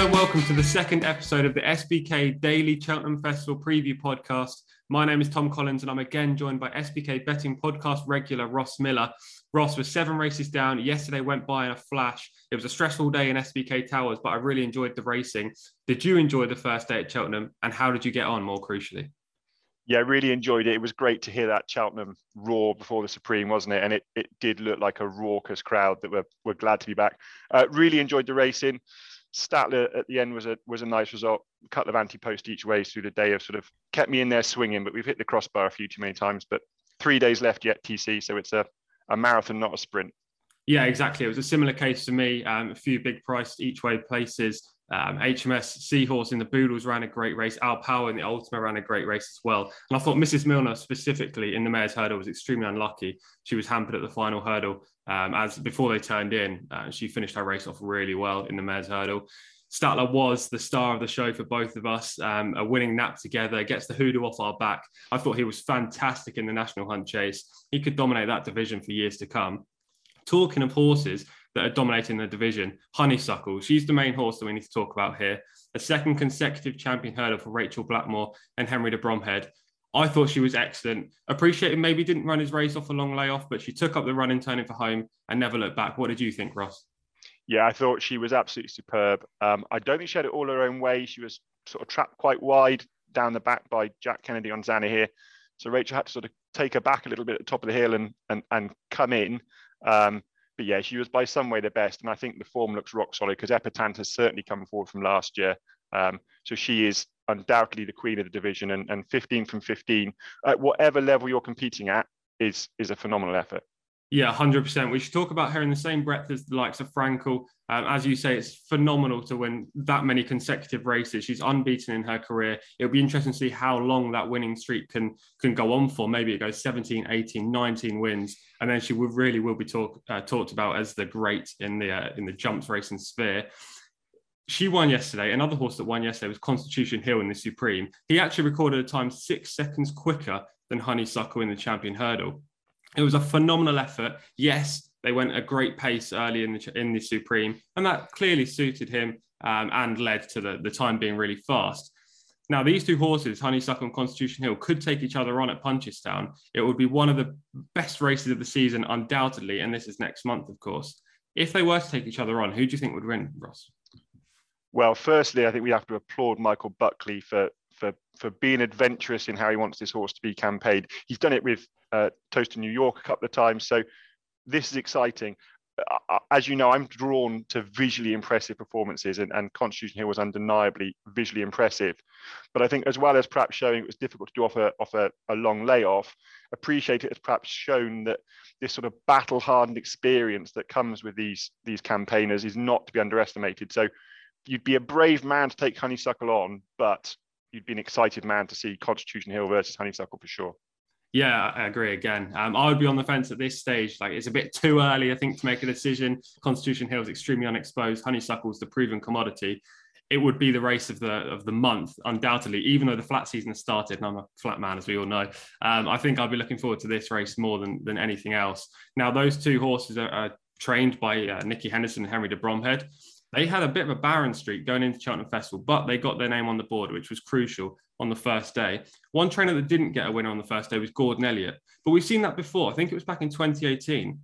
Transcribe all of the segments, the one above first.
And welcome to the second episode of the SBK Daily Cheltenham Festival Preview Podcast. My name is Tom Collins and I'm again joined by SBK Betting Podcast regular Ross Millar. Ross was seven races down. Yesterday went by in a flash. It was a stressful day in SBK Towers, but I really enjoyed the racing. Did you enjoy the first day at Cheltenham and how did you get on more crucially? Yeah, really enjoyed it. It was great to hear that Cheltenham roar before the Supreme, wasn't it? And it, it did look like a raucous crowd that were, were glad to be back. Uh, really enjoyed the racing. Stattler at the end was a was a nice result. A couple of anti-post each way through the day have sort of kept me in there swinging, but we've hit the crossbar a few too many times. But three days left yet, TC. So it's a, a marathon, not a sprint. Yeah, exactly. It was a similar case for me. Um, a few big priced each way places. Um, HMS Seahorse in the Boodles ran a great race. Al Power in the Ultima ran a great race as well. And I thought Mrs. Milner specifically in the Mares' Hurdle was extremely unlucky. She was hampered at the final hurdle um, as before they turned in. Uh, she finished her race off really well in the mares Hurdle. Stattler was the star of the show for both of us. Um, a winning nap together gets the hoodoo off our back. I thought he was fantastic in the National Hunt Chase. He could dominate that division for years to come. Talking of horses, that are dominating the division. Honeysuckle, she's the main horse that we need to talk about here. A second consecutive champion hurdle for Rachel Blackmore and Henry de Bromhead. I thought she was excellent. Appreciate It maybe didn't run his race off a long layoff, but she took up the run in turning for home and never looked back. What did you think, Ross? Yeah, I thought she was absolutely superb. Um, I don't think she had it all her own way. She was sort of trapped quite wide down the back by Jack Kennedy on Zanahiyr, So Rachel had to sort of take her back a little bit at the top of the hill and and, and come in. Um, but yeah, she was by some way the best. And I think the form looks rock solid because Epatante has certainly come forward from last year. Um, so she is undoubtedly the queen of the division and, and 15 from 15 at whatever level you're competing at is is a phenomenal effort. Yeah, 100%. We should talk about her in the same breath as the likes of Frankel. Um, as you say, it's phenomenal to win that many consecutive races. She's unbeaten in her career. It'll be interesting to see how long that winning streak can can go on for. Maybe it goes 17, 18, 19 wins, and then she will really will be talk, uh, talked about as the great in the uh, in the jumps racing sphere. She won yesterday. Another horse that won yesterday was Constitution Hill in the Supreme. He actually recorded a time six seconds quicker than Honeysuckle in the Champion Hurdle. It was a phenomenal effort. Yes, they went a great pace early in the in the Supreme, and that clearly suited him um, and led to the, the time being really fast. Now, these two horses, Honeysuckle and Constitution Hill, could take each other on at Punchestown. It would be one of the best races of the season, undoubtedly, and this is next month, of course. If they were to take each other on, who do you think would win, Ross? Well, firstly, I think we have to applaud Michael Buckley for for for being adventurous in how he wants this horse to be campaigned. He's done it with uh, Toast of New York a couple of times, so this is exciting. Uh, uh, as you know, I'm drawn to visually impressive performances, and, and Constitution Hill was undeniably visually impressive. But I think, as well as perhaps showing it was difficult to do off a, off a, a long layoff, appreciate it as perhaps shown that this sort of battle-hardened experience that comes with these these campaigners is not to be underestimated. So you'd be a brave man to take Honeysuckle on, but you'd be an excited man to see Constitution Hill versus Honeysuckle for sure. Yeah, I agree again. Um, I would be on the fence at this stage. Like it's a bit too early, I think, to make a decision. Constitution Hill is extremely unexposed. Honeysuckle's the proven commodity. It would be the race of the of the month, undoubtedly. Even though the flat season has started, and I'm a flat man, as we all know, um, I think I'll be looking forward to this race more than than anything else. Now, those two horses are, are trained by uh, Nicky Henderson and Henry de Bromhead. They had a bit of a barren streak going into Cheltenham Festival, but they got their name on the board, which was crucial on the first day. One trainer that didn't get a winner on the first day was Gordon Elliott, but we've seen that before. I think it was back in 2018.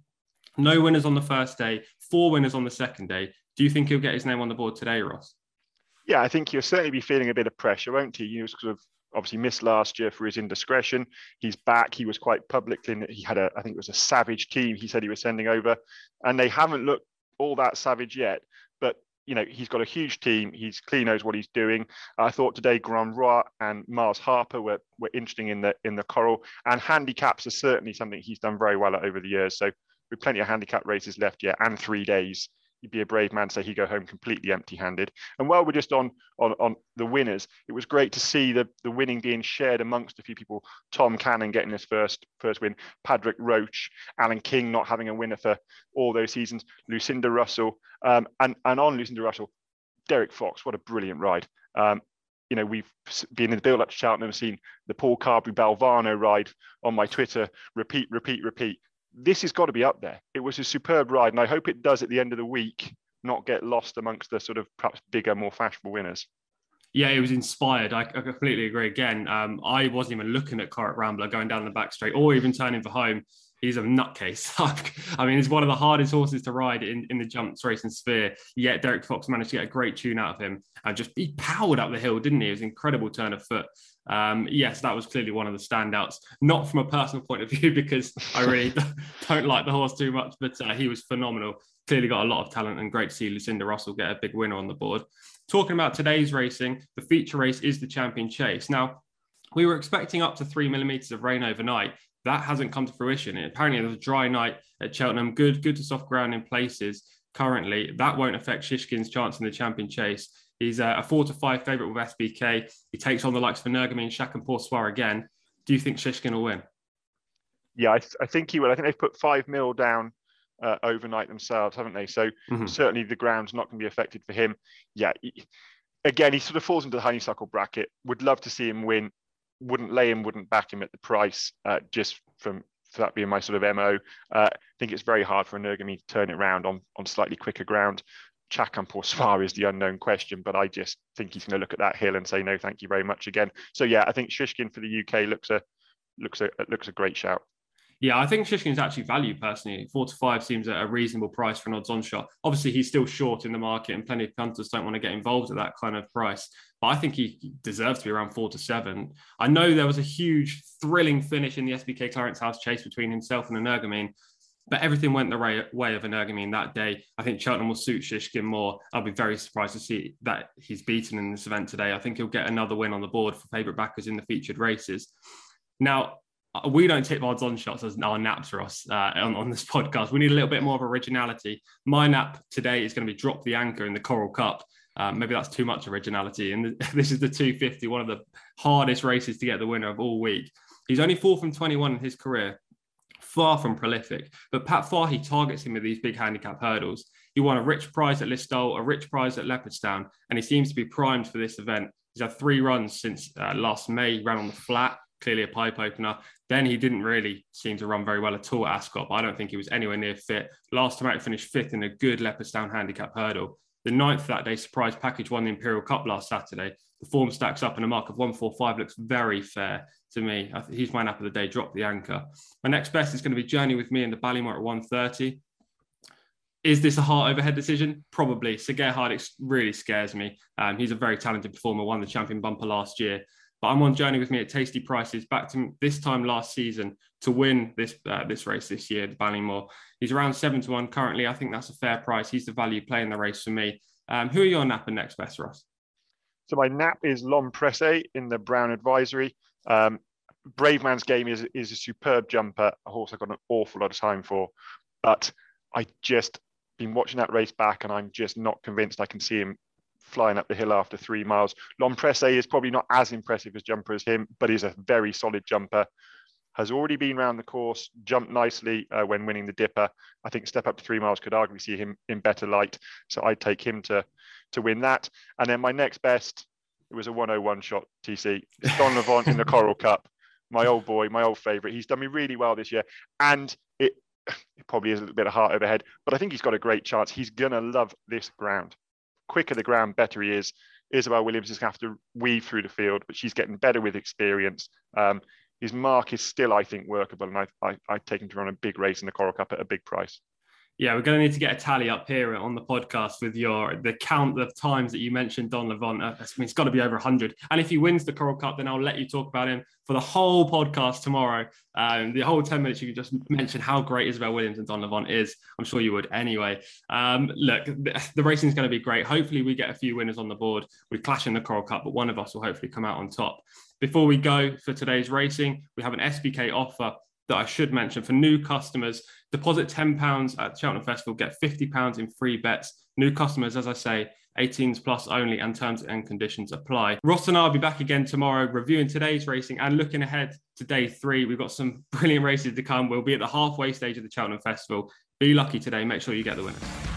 No winners on the first day, four winners on the second day. Do you think he'll get his name on the board today, Ross? Yeah, I think he'll certainly be feeling a bit of pressure, won't he? You know, sort of obviously missed last year for his indiscretion. He's back. He was quite public in that he had a, I think it was a savage team he said he was sending over, and they haven't looked all that savage yet you know, he's got a huge team. He's clearly knows what he's doing. I thought today Grand Roi and Miles Harper were, were interesting in the in the coral. And handicaps are certainly something he's done very well at over the years. So with plenty of handicap races left yet and three days, you'd be a brave man to say he go home completely empty-handed. And while we're just on on on the winners, it was great to see the the winning being shared amongst a few people. Tom Cannon getting his first first win, Patrick Roche, Alan King not having a winner for all those seasons, Lucinda Russell, um, and and on Lucinda Russell, Derek Fox. What a brilliant ride. Um, you know, we've been in the build up to Cheltenham, seen the Paul Carberry Balvano ride on my Twitter, repeat, repeat, repeat this has got to be up there. It was a superb ride, and I hope it does at the end of the week not get lost amongst the sort of perhaps bigger, more fashionable winners. Yeah, it was inspired. I, I completely agree. Again, um, I wasn't even looking at Corach Rambler going down the back straight or even turning for home. He's a nutcase. I mean, he's one of the hardest horses to ride in, in the jumps racing sphere. Yet Derek Fox managed to get a great tune out of him and just he powered up the hill, didn't he? It was an incredible turn of foot. Um, yes, that was clearly one of the standouts. Not from a personal point of view because I really don't like the horse too much, but uh, he was phenomenal. Clearly got a lot of talent and great to see Lucinda Russell get a big winner on the board. Talking about today's racing, the feature race is the Champion Chase. Now, we were expecting up to three millimeters of rain overnight. That hasn't come to fruition. Apparently, there was a dry night at Cheltenham. Good, good to soft ground in places currently. That won't affect Shishkin's chance in the Champion Chase. He's a, four to five favourite with SBK. He takes on the likes of Energumene and Chacun Pour Soi again. Do you think Shishkin will win? Yeah, I, th- I, think he will. I think they've put five mil down uh, overnight themselves, haven't they? So mm-hmm. certainly the ground's not going to be affected for him. Yeah, again, he sort of falls into the honeysuckle bracket. Would love to see him win. Wouldn't lay him, wouldn't back him at the price, uh, just from for that being my sort of mo. Uh, I think it's very hard for Energumene to turn it around on on slightly quicker ground. Chacun Pour Soi is the unknown question, but I just think he's going to look at that hill and say no, thank you very much again. So yeah, I think Shishkin for the UK looks a looks a looks a great shout. Yeah, I think Shishkin's actually value personally. Four to five seems a reasonable price for an odds on shot. Obviously, he's still short in the market, and plenty of punters don't want to get involved at that kind of price. But I think he deserves to be around four to seven. I know there was a huge, thrilling finish in the SBK Clarence House chase between himself and Energumene. But everything went the way, way of Energumene that day. I think Cheltenham will suit Shishkin more. I'll be very surprised to see that he's beaten in this event today. I think he'll get another win on the board for favourite backers in the featured races. Now, uh, we don't tip odds on shots as our naps us uh, on, on this podcast. We need a little bit more of originality. My nap today is going to be drop the anchor in the Coral Cup. Uh, maybe that's too much originality. And this is the 250, one of the hardest races to get the winner of all week. He's only four from 21 in his career far from prolific. But Pat Fahy targets him with these big handicap hurdles. He won a rich prize at Listowel, a rich prize at Leopardstown, and he seems to be primed for this event. He's had three runs since uh, last May, ran on the flat, clearly a pipe opener. Then he didn't really seem to run very well at all at Ascot. I don't think he was anywhere near fit. Last time out, he finished fifth in a good Leopardstown handicap hurdle. The ninth that day, surprise package won the Imperial Cup last Saturday. Form stacks up and a mark of 145 looks very fair to me. he's my nap of the day. Drop the anchor. My next best is going to be Journey with me in the Ballymore at 130. Is this a heart overhead decision? Probably. Sir Gerhard really scares me. Um, he's a very talented performer, won the champion bumper last year. But I'm on Journey with me at tasty prices back to this time last season to win this uh, this race this year, the Ballymore. He's around seven to one currently. I think that's a fair price. He's the value play in the race for me. Um, who are your napper next best, Ross? So my nap is L'Homme Presse in the Brown Advisory. Um, Bravemansgame is is a superb jumper, a horse I've got an awful lot of time for, but I just been watching that race back, and I'm just not convinced I can see him flying up the hill after three miles. L'Homme Presse is probably not as impressive as jumper as him, but he's a very solid jumper. Has already been around the course, jumped nicely uh, when winning the Dipper. I think step up to three miles could arguably see him in better light, so I'd take him to to win that. And then my next best, it was a 101 shot TC. It's Don Levant in the Coral Cup my old boy, my old favourite. He's done me really well this year, and it, it probably is a little bit of heart overhead, but I think he's got a great chance. He's gonna love this ground. Quicker the ground, better he is. Isabel Williams is going to have to weave through the field, but she's getting better with experience. Um, his mark is still, I think, workable, and I, I, I take him to run a big race in the Coral Cup at a big price. Yeah, we're going to need to get a tally up here on the podcast with your the count of times that you mentioned Don Levant. Uh, I mean, it's got to be over 100. And if he wins the Coral Cup, then I'll let you talk about him for the whole podcast tomorrow. Um, the whole 10 minutes, you could just mention how great Isabel Williams and Don Levant is. I'm sure you would anyway. Um, look, the, the racing is going to be great. Hopefully, we get a few winners on the board. We clash in the Coral Cup, but one of us will hopefully come out on top. Before we go for today's racing, we have an SBK offer that I should mention for new customers. Deposit £10 at Cheltenham Festival, get £50 in free bets. New customers, as I say, 18s plus only, and terms and conditions apply. Ross and I will be back again tomorrow, reviewing today's racing and looking ahead to day three. We've got some brilliant races to come. We'll be at the halfway stage of the Cheltenham Festival. Be lucky today. Make sure you get the winners.